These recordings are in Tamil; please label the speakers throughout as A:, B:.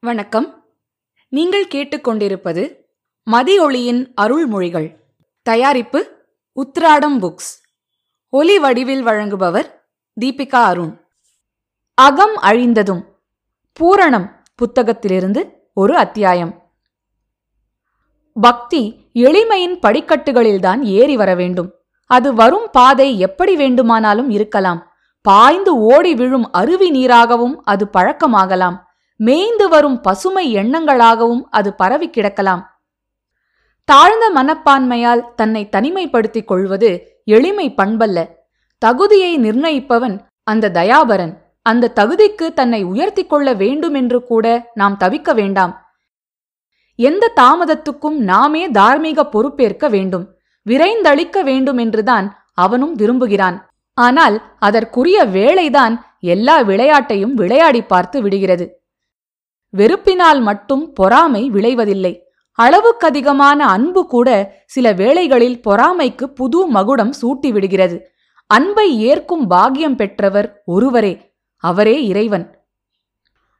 A: வணக்கம். நீங்கள் கேட்டுக்கொண்டிருப்பது மதியொளியின் அருள்மொழிகள். தயாரிப்பு உத்ராடம் புக்ஸ். ஒலி வடிவில் வழங்குபவர் தீபிகா அருண். அகம் அழிந்ததும் பூரணம் புத்தகத்திலிருந்து ஒரு அத்தியாயம். பக்தி எளிமையின் படிக்கட்டுகளில்தான் ஏறி வர வேண்டும். அது வரும் பாதை எப்படி வேண்டுமானாலும் இருக்கலாம். பாய்ந்து ஓடி விழும் அருவி நீராகவும் அது பழக்கமாகலாம். மேய்ந்து வரும் பசுமை எண்ணங்களாகவும் அது பரவி கிடக்கலாம். தாழ்ந்த மனப்பான்மையால் தன்னை தனிமைப்படுத்திக் கொள்வது எளிமை பண்பல்ல. தகுதியை நிர்ணயிப்பவன் அந்த தயாபரன். அந்த தகுதிக்கு தன்னை உயர்த்திக் கொள்ள வேண்டுமென்று கூட நாம் தவிக்க வேண்டாம். எந்த தாமதத்துக்கும் நாமே தார்மீக பொறுப்பேற்க வேண்டும். விரைந்தளிக்க வேண்டும் என்றுதான் அவனும் விரும்புகிறான். ஆனால் அதற்குரிய வேளைதான் எல்லா விளையாட்டையும் விளையாடி பார்த்து விடுகிறது. வெறுப்பினால் மட்டும் பொறாமை விளைவதில்லை. அளவுக்கதிகமான அன்பு கூட சில வேளைகளில் பொறாமைக்கு புது மகுடம் சூட்டிவிடுகிறது. அன்பை ஏற்கும் பாக்கியம் பெற்றவர் ஒருவரே அவரே இறைவன்.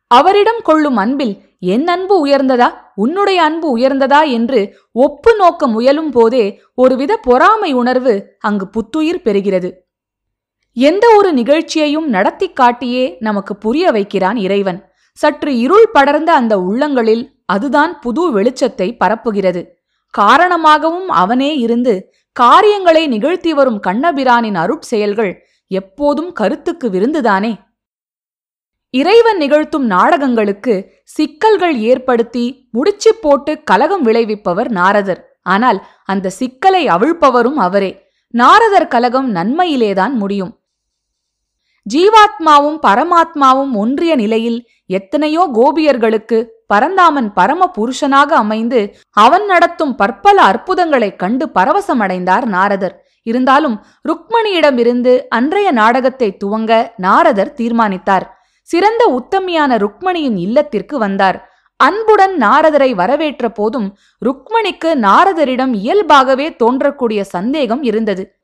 A: அவரிடம் கொள்ளும் அன்பில் என் அன்பு உயர்ந்ததா? உன்னுடைய அன்பு உயர்ந்ததா? என்று ஒப்பு நோக்க முயலும் போதே ஒருவித பொறாமை உணர்வு அங்கு புத்துயிர் பெறுகிறது. எந்த ஒரு நிகழ்ச்சியையும் நடத்தி காட்டியே நமக்கு புரிய வைக்கிறான் இறைவன். சற்று இருள் படர்ந்த அந்த உள்ளங்களில் அதுதான் புது வெளிச்சத்தை பரப்புகிறது. காரணமாகவும் அவனே இருந்து காரியங்களை நிகழ்த்தி வரும் கண்ணபிரானின் அருட்செயல்கள் எப்போதும் கருத்துக்கு விருந்துதானே? இறைவன் நிகழ்த்தும் நாடகங்களுக்கு சிக்கல்கள் ஏற்படுத்தி முடிச்சு போட்டு கலகம் விளைவிப்பவர் நாரதர். ஆனால் அந்த சிக்கலை அவிழ்ப்பவரும் அவரே. நாரதர் கலகம் நன்மையிலேதான் முடியும். ஜீவாத்மாவும் பரமாத்மாவும் ஒன்றிய நிலையில் எத்தனையோ கோபியர்களுக்கு பரந்தாமன் பரம புருஷனாக அமைந்து அவன் நடத்தும் பற்பல அற்புதங்களைக் கண்டு பரவசமடைந்தார் நாரதர். இருந்தாலும் ருக்மணியிடமிருந்து அன்றைய நாடகத்தை துவங்க நாரதர் தீர்மானித்தார். சிறந்த உத்தமியான ருக்மணியின் இல்லத்திற்கு வந்தார். அன்புடன் நாரதரை வரவேற்ற போதும் ருக்மணிக்கு நாரதரிடம் இயல்பாகவே தோன்றக்கூடிய சந்தேகம் இருந்தது.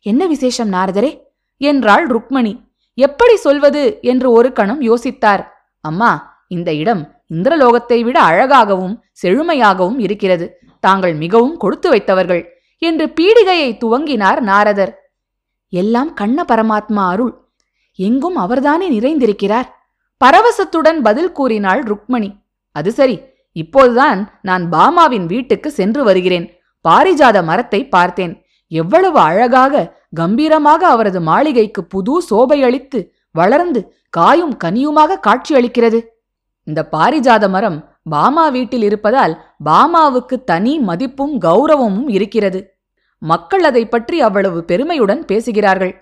A: என்ன விசேஷம் நாரதரே? என்றாள் ருக்மணி. எப்படி சொல்வது என்று ஒரு கணம் யோசித்தார். அம்மா இந்த இடம் இந்திரலோகத்தை விட அழகாகவும் செழுமையாகவும் இருக்கிறது. தாங்கள் மிகவும் கொடுத்து வைத்தவர்கள் என்று பீடிகையை துவங்கினார் நாரதர். எல்லாம் கண்ண பரமாத்மா அருள். எங்கும் அவர்தானே நிறைந்திருக்கிறார்? பரவசத்துடன் பதில் கூறினாள் ருக்மணி. அது சரி இப்போதுதான் நான் பாமாவின் வீட்டுக்கு சென்று வருகிறேன். பாரிஜாத மரத்தை பார்த்தேன். எவ்வளவு அழகாக கம்பீரமாக அவரது மாளிகைக்கு புது சோபையளித்து வளர்ந்து காயும் கனியுமாக காட்சியளிக்கிறது இந்த பாரிஜாத மரம் பாமா வீட்டில் இருப்பதால் பாமாவுக்கு தனி மதிப்பும் கௌரவமும் இருக்கிறது. மக்கள் அதை பற்றி அவ்வளவு பெருமையுடன் பேசுகிறார்கள்.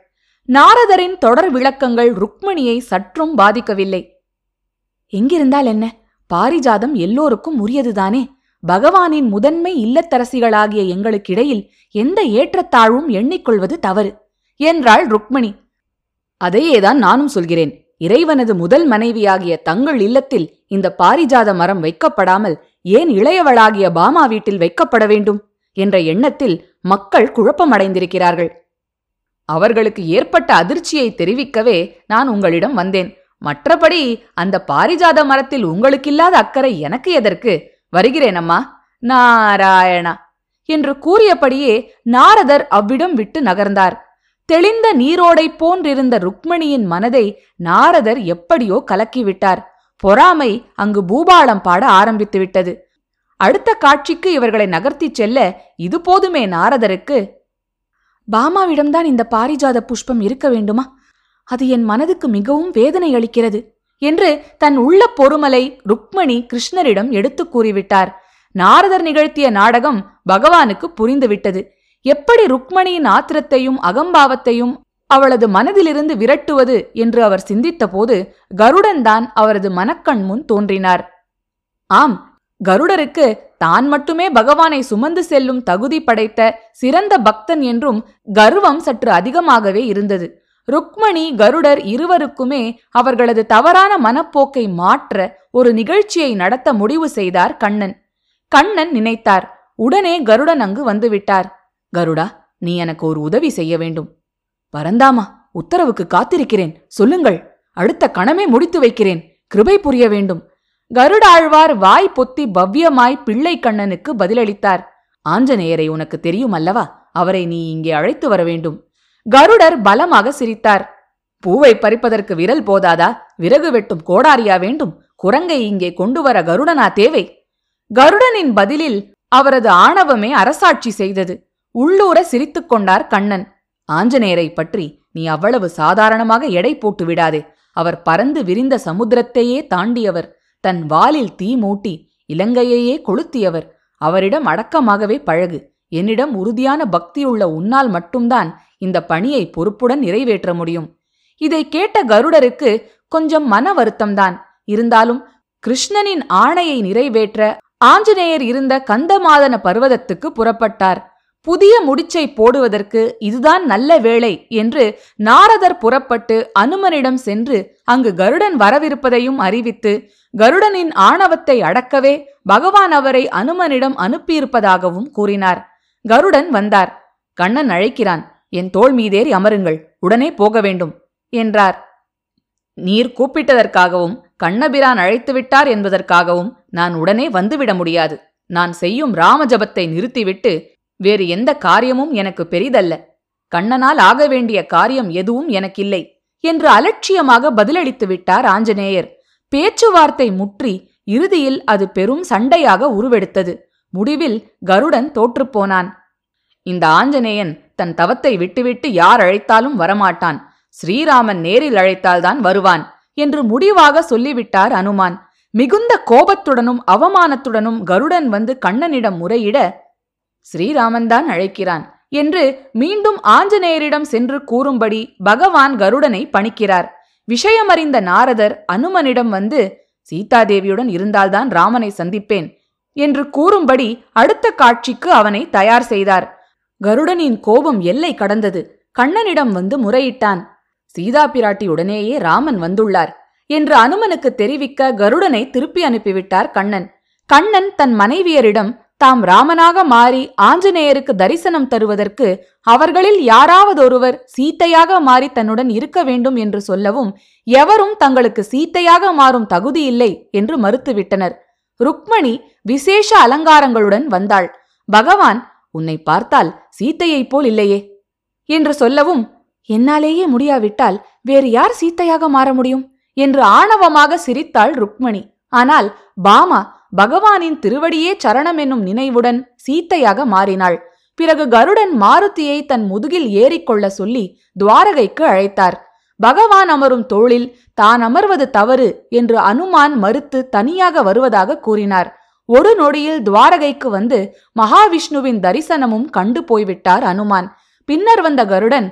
A: நாரதரின் தொடர் விளக்கங்கள் ருக்மணியை சற்றும் பாதிக்கவில்லை. எங்கிருந்தால் என்ன? பாரிஜாதம் எல்லோருக்கும் உரியதுதானே? பகவானின் முதன்மை இல்லத்தரசிகளாகிய எங்களுக்கிடையில் எந்த ஏற்றத்தாழ்வும் எண்ணிக்கொள்வது தவறு என்றாள் ருக்மணி. அதையேதான் நானும் சொல்கிறேன். இறைவனது முதல் மனைவியாகிய தங்கள் இல்லத்தில் இந்த பாரிஜாத மரம் வைக்கப்படாமல் ஏன் இளையவளாகிய பாமா வீட்டில் வைக்கப்பட வேண்டும் என்ற எண்ணத்தில் மக்கள் குழப்பமடைந்திருக்கிறார்கள். அவர்களுக்கு ஏற்பட்ட அதிர்ச்சியை தெரிவிக்கவே நான் உங்களிடம் வந்தேன். மற்றபடி அந்த பாரிஜாத மரத்தில் உங்களுக்கில்லாத அக்கறை எனக்கு எதற்கு? வருகிறேன் அம்மா நாராயணா. என்று கூறியபடியே நாரதர் அவ்விடம் விட்டு நகர்ந்தார். தெளிந்த நீரோடை போன்றிருந்த ருக்மணியின் மனதை நாரதர் எப்படியோ கலக்கிவிட்டார். பொறாமை அங்கு பூபாளம் பாட ஆரம்பித்து விட்டது அடுத்த காட்சிக்கு இவர்களை நகர்த்திச் செல்ல இது போதுமே நாரதருக்கு. பாமாவிடம்தான் இந்த பாரிஜாத புஷ்பம் இருக்க வேண்டுமா? அது என் மனதுக்கு மிகவும் வேதனை அளிக்கிறது. என்று தன் உள்ள பொறுமலை ருக்மணி கிருஷ்ணரிடம் எடுத்துக் கூறிவிட்டார். நாரதர் நிகழ்த்திய நாடகம் பகவானுக்கு புரிந்துவிட்டது. எப்படி ருக்மணியின் ஆத்திரத்தையும் அகம்பாவத்தையும் அவளது மனதிலிருந்து விரட்டுவது என்று அவர் சிந்தித்தபோது கருடன்தான் அவரது மனக்கண் முன் தோன்றினார். ஆம் கருடருக்கு தான் மட்டுமே பகவானை சுமந்து செல்லும் தகுதி படைத்த சிறந்த பக்தன் என்றும் கர்வம் சற்று அதிகமாகவே இருந்தது. ருக்மணி கருடர் இருவருக்குமே அவர்களது தவறான மனப்போக்கை மாற்ற ஒரு நிகழ்ச்சியை நடத்த முடிவு செய்தார் கண்ணன். கண்ணன் நினைத்தார் உடனே கருடன் அங்கு வந்துவிட்டார். கருடா நீ எனக்கு ஒரு உதவி செய்ய வேண்டும். பரந்தாமா உத்தரவுக்கு காத்திருக்கிறேன். சொல்லுங்கள். அடுத்த கணமே முடித்து வைக்கிறேன். கிருபை புரிய வேண்டும். கருடாழ்வார் வாய் பொத்தி பவ்யமாய் பிள்ளை கண்ணனுக்கு பதிலளித்தார். ஆஞ்சநேயரை உனக்கு தெரியும் அல்லவா? அவரை நீ இங்கே அழைத்து வர வேண்டும். கருடர் பலமாக சிரித்தார். பூவை பறிப்பதற்கு விரல் போதாதா? விறகு வெட்டும் கோடாரியா வேண்டும்? குரங்கை இங்கே கொண்டு வர கருடனா தேவை? கருடனின் பதிலில் அவரது ஆணவமே அரசாட்சி செய்தது. உள்ளூர சிரித்துக் கொண்டார் கண்ணன். ஆஞ்சநேயரை பற்றி நீ அவ்வளவு சாதாரணமாக எடை போட்டு விடாதே. அவர் பறந்து விரிந்த சமுத்திரத்தையே தாண்டியவர். தன் வாலில் தீ மூட்டி இலங்கையையே கொளுத்தியவர். அவரிடம் அடக்கமாகவே பழகு. என்னிடம் உறுதியான பக்தியுள்ள உன்னால் மட்டும்தான் இந்த பணியை பொறுப்புடன் நிறைவேற்ற முடியும். இதை கேட்ட கருடருக்கு கொஞ்சம் மன வருத்தம்தான். இருந்தாலும் கிருஷ்ணனின் ஆணையை நிறைவேற்ற ஆஞ்சநேயர் இருந்த கந்தமாதன பர்வதத்துக்கு புறப்பட்டார். புதிய முடிச்சை போடுவதற்கு இதுதான் நல்ல வேளை என்று நாரதர் புறப்பட்டு அனுமனிடம் சென்று அங்கு கருடன் வரவிருப்பதையும் அறிவித்து கருடனின் ஆணவத்தை அடக்கவே பகவான் அவரை அனுமனிடம் அனுப்பியிருப்பதாகவும் கூறினார். கருடன் வந்தார். கண்ணன் அழைக்கிறான். என் தோள் மீதேறி அமருங்கள் உடனே போக வேண்டும் என்றார். நீர் கூப்பிட்டதற்காகவும் கண்ணபிரான் அழைத்துவிட்டார் என்பதற்காகவும் நான் உடனே வந்துவிட முடியாது. நான் செய்யும் ராமஜபத்தை நிறுத்திவிட்டு வேறு எந்த காரியமும் எனக்கு பெரிதல்ல. கண்ணனால் ஆக வேண்டிய காரியம் எதுவும் எனக்கில்லை என்று அலட்சியமாக பதிலளித்து விட்டார் ஆஞ்சநேயர். பேச்சுவார்த்தை முற்றி இறுதியில் அது பெரும் சண்டையாக உருவெடுத்தது. முடிவில் கருடன் தோற்றுப்போனான் இந்த ஆஞ்சநேயன் தன் தவத்தை விட்டுவிட்டு யார் அழைத்தாலும் வரமாட்டான். ஸ்ரீராமன் நேரில் அழைத்தால்தான் வருவான் என்று முடிவாக சொல்லிவிட்டார் அனுமான். மிகுந்த கோபத்துடனும் அவமானத்துடனும் கருடன் வந்து கண்ணனிடம் முறையிட ஸ்ரீராமன்தான் அழைக்கிறான் என்று மீண்டும் ஆஞ்சநேயரிடம் சென்று கூறும்படி பகவான் கருடனை பணிக்கிறார். விஷயமறிந்த நாரதர் அனுமனிடம் வந்து சீதாதேவியுடன் இருந்தால்தான் ராமனை சந்திப்பேன் என்று கூறும்படி அடுத்த காட்சிக்கு அவனை தயார் செய்தார். கருடனின் கோபம் எல்லை கடந்தது. கண்ணனிடம் வந்து முறையிட்டான். சீதா பிராட்டியுடனேயே ராமன் வந்துள்ளார் என்று அனுமனுக்கு தெரிவிக்க கருடனை திருப்பி அனுப்பிவிட்டார் கண்ணன். கண்ணன் தன் மனைவியரிடம் தாம் ராமனாக மாறி ஆஞ்சநேயருக்கு தரிசனம் தருவதற்கு அவர்களில் யாராவதொருவர் சீத்தையாக மாறி தன்னுடன் இருக்க வேண்டும் என்று சொல்லவும் எவரும் தங்களுக்கு சீத்தையாக மாறும் தகுதி இல்லை என்று மறுத்துவிட்டனர். ருக்மணி விசேஷ அலங்காரங்களுடன் வந்தாள். பகவான் உன்னை பார்த்தால் சீத்தையைப் போல் இல்லையே என்று சொல்லவும் என்னாலேயே முடியாவிட்டால் வேறு யார் சீத்தையாக மாற முடியும்? என்று ஆணவமாக சிரித்தாள் ருக்மணி. ஆனால் பாமா பகவானின் திருவடியே சரணம் என்னும் நினைவுடன் சீத்தையாக மாறினாள். பிறகு கருடன் மாருதியை தன் முதுகில் ஏறிக்கொள்ள சொல்லி துவாரகைக்கு அழைத்தார். பகவான் அமரும் தோளில் தான் அமர்வது தவறு என்று அனுமான் மறுத்து தனியாக வருவதாக கூறினார். ஒரு நொடியில் துவாரகைக்கு வந்து மகாவிஷ்ணுவின் தரிசனமும் கண்டு போய்விட்டார் அனுமான். பின்னர் வந்த கருடன்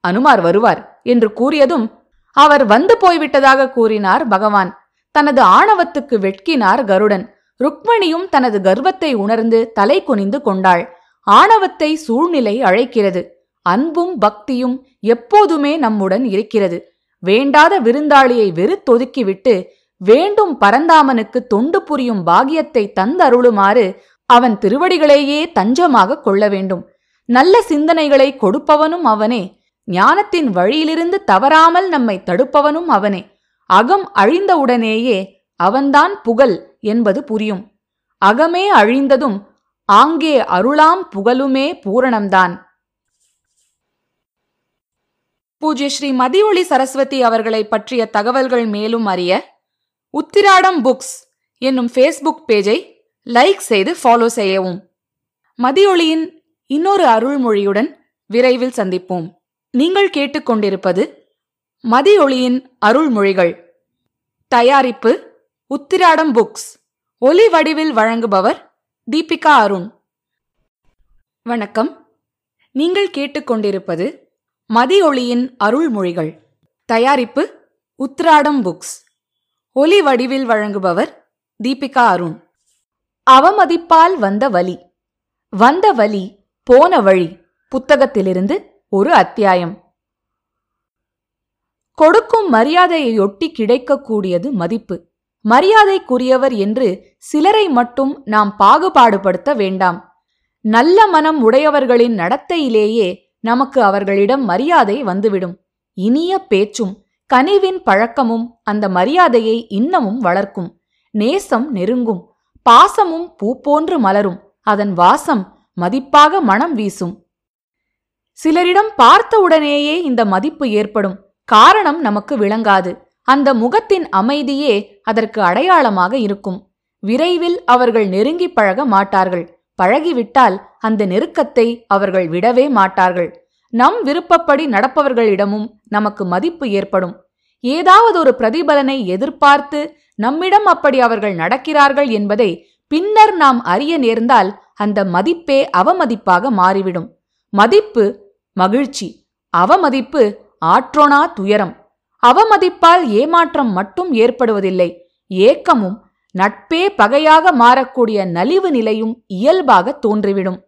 A: அனுமார் வருவார் என்று கூறியதும் அவர் வந்து போய்விட்டதாக கூறினார் பகவான். தனது ஆணவத்துக்கு வெட்கினார் கருடன். ருக்மணியும் தனது கர்வத்தை உணர்ந்து தலை குனிந்து கொண்டாள். ஆணவத்தை சூழ்நிலை அழைக்கிறது. அன்பும் பக்தியும் எப்போதுமே நம்முடன் இருக்கிறது. வேண்டாத விருந்தாளியை வெறுத்தொதுக்கிவிட்டு வேண்டும் பரந்தாமனுக்கு தொண்டு புரியும் பாகியத்தை தந்தருளுமாறு அவன் திருவடிகளையே தஞ்சமாக கொள்ள வேண்டும். நல்ல சிந்தனைகளை கொடுப்பவனும் அவனே. ஞானத்தின் வழியிலிருந்து தவறாமல் நம்மை தடுப்பவனும் அவனே. அகம் அழிந்தவுடனேயே அவன்தான் புகழ் என்பது புரியும். அகமே அழிந்ததும் ஆங்கே அருளாம் புகழுமே பூரணம்தான். பூஜ்ய ஸ்ரீ மதியொளி சரஸ்வதி அவர்களை பற்றிய தகவல்கள் மேலும் அறிய உத்திராடம் புக்ஸ் என்னும் ஃபேஸ்புக் பேஜை லைக் செய்து ஃபாலோ செய்யவும். மதியொளியின் இன்னொரு அருள்மொழியுடன் விரைவில் சந்திப்போம். நீங்கள் கேட்டுக்கொண்டிருப்பது மதியொளியின் அருள்மொழிகள். தயாரிப்பு உத்திராடம் புக்ஸ். ஒலி வடிவில் வழங்குபவர் தீபிகா அருண். வணக்கம். நீங்கள் கேட்டுக்கொண்டிருப்பது மதியொளியின் அருள்மொழிகள். தயாரிப்பு உத்திராடம் புக்ஸ். ஒலி வடிவில் வழங்குபவர் தீபிகா அருண். அவமதிப்பால் வந்த வலி. வந்த வலி போன வழி புத்தகத்திலிருந்து ஒரு அத்தியாயம். கொடுக்கும் மரியாதையொட்டி கிடைக்கக்கூடியது மதிப்பு. மரியாதைக்குரியவர் என்று சிலரை மட்டும் நாம் பாகுபாடுபடுத்த வேண்டாம். நல்ல மனம் உடையவர்களின் நடத்தையிலேயே நமக்கு அவர்களிடம் மரியாதை வந்துவிடும். இனிய பேச்சும் கனிவின் பழக்கமும் அந்த மரியாதையை இன்னமும் வளர்க்கும். நேசம் நெருங்கும். பாசமும் பூ போன்று மலரும். அதன் வாசம் மதிப்பாக மனம் வீசும். சிலரிடம் பார்த்தவுடனேயே இந்த மதிப்பு ஏற்படும். காரணம் நமக்கு விளங்காது. அந்த முகத்தின் அமைதியே அதற்கு அடையாளமாக இருக்கும். விரைவில் அவர்கள் நெருங்கி பழக மாட்டார்கள். பழகிவிட்டால் அந்த நெருக்கத்தை அவர்கள் விடவே மாட்டார்கள். நம் விருப்பப்படி நடப்பவர்களிடமும் நமக்கு மதிப்பு ஏற்படும். ஏதாவது ஒரு பிரதிபலனை எதிர்பார்த்து நம்மிடம் அப்படி அவர்கள் நடக்கிறார்கள் என்பதை பின்னர் நாம் அறிய நேர்ந்தால் அந்த மதிப்பே அவமதிப்பாக மாறிவிடும். மதிப்பு மகிழ்ச்சி அவமதிப்பு ஆற்றோனா துயரம். அவமதிப்பால் ஏமாற்றம் மட்டும் ஏற்படுவதில்லை ஏக்கமும் நட்பே பகையாக மாறக்கூடிய நலிவு நிலையும் இயல்பாக தோன்றிவிடும்.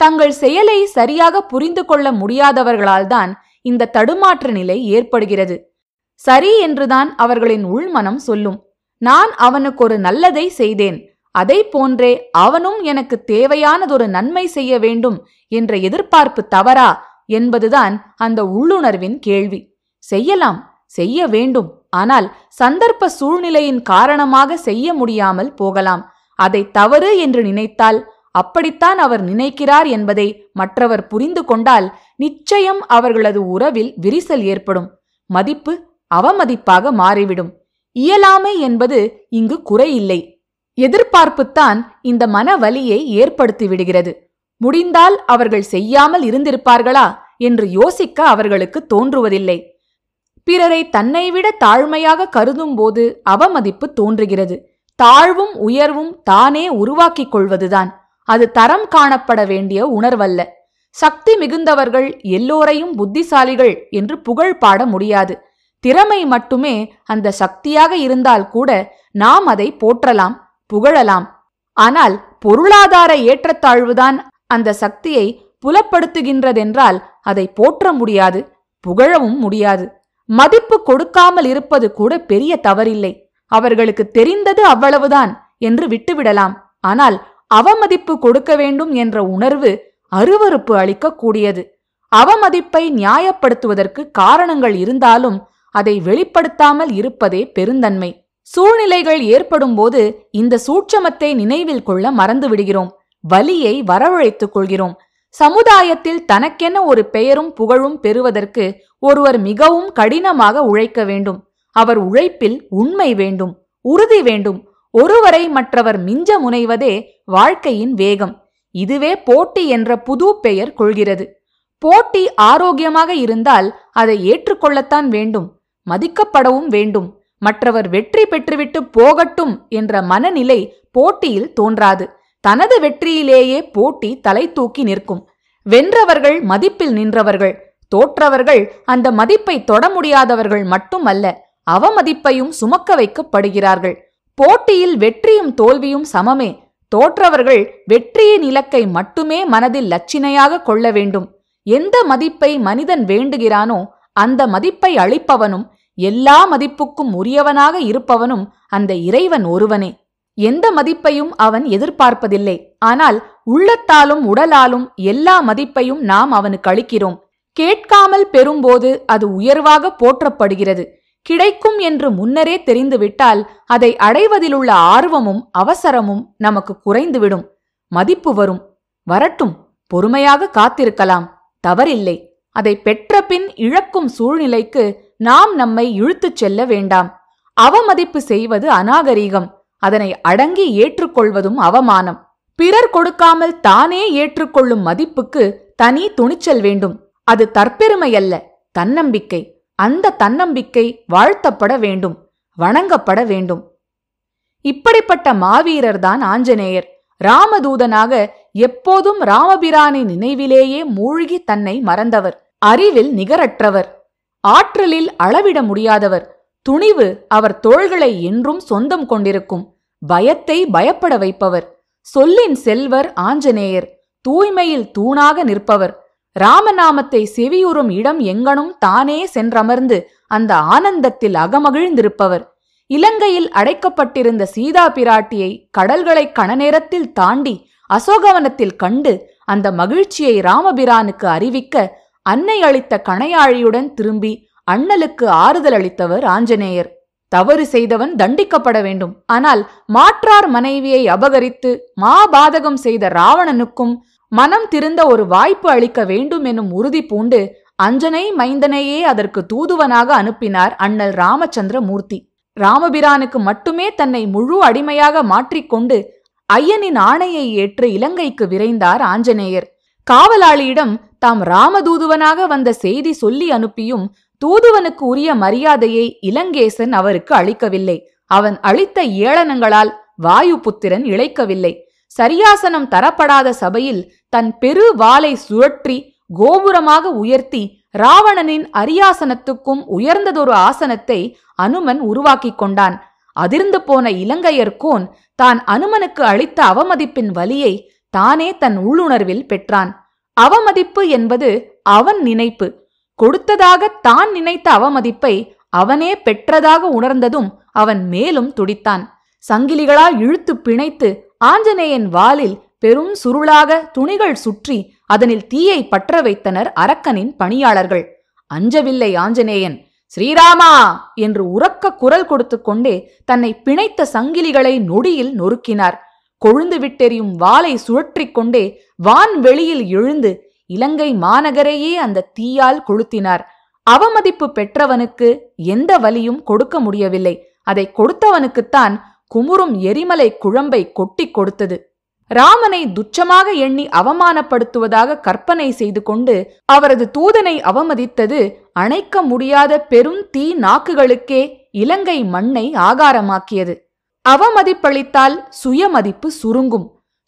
A: தங்கள் செயலை சரியாக புரிந்து கொள்ள முடியாதவர்களால்தான் இந்த தடுமாற்ற நிலை ஏற்படுகிறது. சரி என்றுதான் அவர்களின் உள்மனம் சொல்லும். நான் அவனுக்கு ஒரு நல்லதை செய்தேன். அதை போன்றே அவனும் எனக்கு தேவையானதொரு நன்மை செய்ய வேண்டும் என்ற எதிர்பார்ப்பு தவறா என்பதுதான் அந்த உள்ளுணர்வின் கேள்வி. செய்யலாம் செய்ய வேண்டும். ஆனால் சந்தர்ப்ப சூழ்நிலையின் காரணமாக செய்ய முடியாமல் போகலாம். அதை தவறு என்று நினைத்தால் அப்படித்தான் அவர் நினைக்கிறார் என்பதை மற்றவர் புரிந்து கொண்டால் நிச்சயம் அவர்களது உறவில் விரிசல் ஏற்படும். மதிப்பு அவமதிப்பாக மாறிவிடும். இயலாமை என்பது இங்கு குறையில்லை. எதிர்பார்ப்புத்தான் இந்த மன வலியை ஏற்படுத்திவிடுகிறது. முடிந்தால் அவர்கள் செய்யாமல் இருந்திருப்பார்களா என்று யோசிக்க அவர்களுக்கு தோன்றுவதில்லை. பிறரை தன்னை விட தாழ்மையாக கருதும்போது அவமதிப்பு தோன்றுகிறது. தாழ்வும் உயர்வும் தானே உருவாக்கிக் கொள்வதுதான். அது தரம் காணப்பட வேண்டிய உணர்வல்ல. சக்தி மிகுந்தவர்கள் எல்லோரையும் புத்திசாலிகள் என்று புகழ் பாட முடியாது. திறமை மட்டுமே அந்த சக்தியாக இருந்தால் கூட நாம் அதை போற்றலாம் புகழலாம். ஆனால் பொருளாதார ஏற்றத்தாழ்வுதான் அந்த சக்தியை புலப்படுத்துகின்றதென்றால் அதை போற்ற முடியாது புகழவும் முடியாது. மதிப்பு கொடுக்காமல் இருப்பது கூட பெரிய தவறில்லை. அவர்களுக்கு தெரிந்தது அவ்வளவுதான் என்று விட்டுவிடலாம். ஆனால் அவமதிப்பு கொடுக்க வேண்டும் என்ற உணர்வு அருவருப்பு அளிக்கக்கூடியது. அவமதிப்பை நியாயப்படுத்துவதற்கு காரணங்கள் இருந்தாலும் அதை வெளிப்படுத்தாமல் இருப்பதே பெருந்தன்மை. சூழ்நிலைகள் ஏற்படும்போது இந்த சூட்சமத்தை நினைவில் கொள்ள மறந்துவிடுகிறோம். வலியை வரவழைத்துக் கொள்கிறோம். சமுதாயத்தில் தனக்கென ஒரு பெயரும் புகழும் பெறுவதற்கு ஒருவர் மிகவும் கடினமாக உழைக்க வேண்டும். அவர் உழைப்பில் உண்மை வேண்டும் உறுதி வேண்டும். ஒருவரை மற்றவர் மிஞ்ச முனைவதே வாழ்க்கையின் வேகம். இதுவே போட்டி என்ற புது பெயர் கொள்கிறது. போட்டி ஆரோக்கியமாக இருந்தால் அதை ஏற்றுக்கொள்ளத்தான் வேண்டும். மதிக்கப்படவும் வேண்டும். மற்றவர் வெற்றி பெற்றுவிட்டு போகட்டும் என்ற மனநிலை போட்டியில் தோன்றாது. தனது வெற்றியிலேயே போட்டி தலை தூக்கி நிற்கும். வென்றவர்கள் மதிப்பில் நின்றவர்கள். தோற்றவர்கள் அந்த மதிப்பை தொட முடியாதவர்கள் மட்டுமல்ல அவமதிப்பையும் சுமக்க வைக்கப்படுகிறார்கள். போட்டியில் வெற்றியும் தோல்வியும் சமமே. தோற்றவர்கள் வெற்றியின் இலக்கை மட்டுமே மனதில் லட்சினையாக கொள்ள வேண்டும். எந்த மதிப்பை மனிதன் வேண்டுகிறானோ அந்த மதிப்பை அளிப்பவனும் எல்லா மதிப்புக்கும் உரியவனாக இருப்பவனும் அந்த இறைவன் ஒருவனே. எந்த மதிப்பையும் அவன் எதிர்பார்ப்பதில்லை. ஆனால் உள்ளத்தாலும் உடலாலும் எல்லா மதிப்பையும் நாம் அவனுக்கு அளிக்கிறோம். கேட்காமல் பெறும்போது அது உயர்வாக போற்றப்படுகிறது. கிடைக்கும் என்று முன்னரே தெரிந்துவிட்டால் அதை அடைவதிலுள்ள ஆர்வமும் அவசரமும் நமக்கு குறைந்துவிடும். மதிப்பு வரும். வரட்டும். பொறுமையாக காத்திருக்கலாம். தவறில்லை. அதை பெற்ற பின் இழக்கும் சூழ்நிலைக்கு நாம் நம்மை இழுத்துச் செல்ல வேண்டாம். அவமதிப்பு செய்வது அநாகரீகம். அதனை அடங்கி ஏற்றுக்கொள்வதும் அவமானம். பிறர் கொடுக்காமல் தானே ஏற்றுக்கொள்ளும் மதிப்புக்கு தனி துணிச்சல் வேண்டும். அது தற்பெருமையல்ல. தன்னம்பிக்கை. அந்த தன்னம்பிக்கை வாழ்த்தப்பட வேண்டும் வணங்கப்பட வேண்டும். இப்படிப்பட்ட மாவீரர்தான் ஆஞ்சநேயர். ராமதூதனாக எப்போதும் ராமபிரானின் நினைவிலேயே மூழ்கி தன்னை மறந்தவர். அறிவில் நிகரற்றவர். ஆற்றலில் அளவிட முடியாதவர். துணிவு அவர் தோள்களை என்றும் சொந்தம் கொண்டிருக்கும். பயத்தை பயப்பட வைப்பவர். சொல்லின் செல்வர் ஆஞ்சநேயர். தூய்மையில் தூணாக நிற்பவர். ராமநாமத்தை செவியுறும் இடம் எங்கனும் தானே சென்றமர்ந்து அந்த ஆனந்தத்தில் அகமகிழ்ந்திருப்பவர். இலங்கையில் அடைக்கப்பட்டிருந்த சீதா பிராட்டியை கடல்களை கணநேரத்தில் தாண்டி அசோகவனத்தில் கண்டு அந்த மகிழ்ச்சியை ராமபிரானுக்கு அறிவிக்க அன்னை அளித்த கணையாழியுடன் திரும்பி அண்ணலுக்கு ஆறுதல் அளித்தவர் ஆஞ்சநேயர். தவறு செய்தவன் தண்டிக்கப்பட வேண்டும். ஆனால் மாற்றார் மனைவியை அபகரித்து மாபாதகம் செய்த ராவணனுக்கும் மனம் திருந்த ஒரு வாய்ப்பு அளிக்க வேண்டும் எனும் உறுதி பூண்டு அஞ்சனை மைந்தனையே அதற்கு தூதுவனாக அனுப்பினார் அண்ணல் ராமச்சந்திர மூர்த்தி ராமபிரானுக்கு மட்டுமே தன்னை முழு அடிமையாக மாற்றிக்கொண்டு ஐயனின் ஆணையை ஏற்று இலங்கைக்கு விரைந்தார் ஆஞ்சநேயர். காவலாளியிடம் தாம் ராமதூதுவனாக வந்த செய்தி சொல்லி அனுப்பியும் தூதுவனுக்கு உரிய மரியாதையை இலங்கேசன் அவருக்கு அளிக்கவில்லை. அவன் அளித்த ஏளனங்களால் வாயு புத்திரன் இழைக்கவில்லை. சரியாசனம் தரப்படாத சபையில் தன் பெரு வாளை சுழற்றி கோபுரமாக உயர்த்தி ராவணனின் அரியாசனத்துக்கும் உயர்ந்ததொரு ஆசனத்தை அனுமன் உருவாக்கிக் கொண்டான். அதிர்ந்து போன இலங்கையர்கோன் தான் அனுமனுக்கு அளித்த அவமதிப்பின் வலியை தானே தன் உள்ளுணர்வில் பெற்றான். அவமதிப்பு என்பது அவன் நினைப்பு. கொடுத்ததாக தான் நினைத்த அவமதிப்பை அவனே பெற்றதாக உணர்ந்ததும் அவன் மேலும் துடித்தான். சங்கிலிகளால் இழுத்து பிணைத்து ஆஞ்சநேயன் வாலில் பெரும் சுருளாக துணிகள் சுற்றி அதனில் தீயை பற்ற வைத்தனர் அரக்கனின் பணியாளர்கள். அஞ்சவில்லை ஆஞ்சநேயன். ஸ்ரீராமா என்று உறக்க குரல் கொடுத்து கொண்டே தன்னை பிணைத்த சங்கிலிகளை நொடியில் நொறுக்கினார். கொழுந்து விட்டெறியும் வாளை சுழற்றிக் கொண்டே வான் வெளியில் எழுந்து இலங்கை மாநகரையே அந்த தீயால் கொளுத்தினார். அவமதிப்பு பெற்றவனுக்கு எந்த வலியும் கொடுக்க முடியவில்லை. அதை கொடுத்தவனுக்குத்தான் குமுறும் எரிமலை குழம்பை கொட்டிக் கொடுத்தது. ராமனை துச்சமாக எண்ணி அவமானப்படுத்துவதாக கற்பனை செய்து கொண்டு அவரது தூதனை அவமதித்தது அணைக்க முடியாத பெரும் தீ நாக்குகளுக்கே இலங்கை மண்ணை ஆகாரமாக்கியது. அவமதிப்பளித்தால் சுயமதிப்பு சுருங்கும்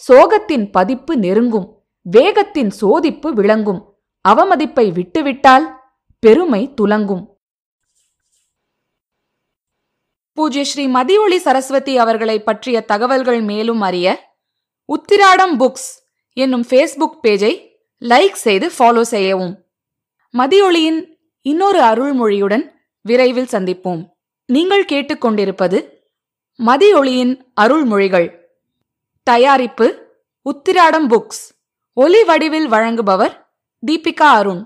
A: சோகத்தின் பதிப்பு நெருங்கும் வேகத்தின் சோதிப்பு விளங்கும் அவமதிப்பை விட்டுவிட்டால் பெருமை துலங்கும். பூஜ்ய ஸ்ரீ மதியொளி சரஸ்வதி அவர்களை பற்றிய தகவல்கள் மேலும் அறிய உத்திராடம் புக்ஸ் என்னும் ஃபேஸ்புக் பேஜை லைக் செய்து ஃபாலோ செய்யவும். மதியொளியின் இன்னொரு அருள்மொழியுடன் விரைவில் சந்திப்போம். நீங்கள் கேட்டுக்கொண்டிருப்பது மதியொளியின் அருள்மொழிகள். தயாரிப்பு உத்திராடம் புக்ஸ். ஒலி வடிவில் வழங்குபவர் தீபிகா அருண்.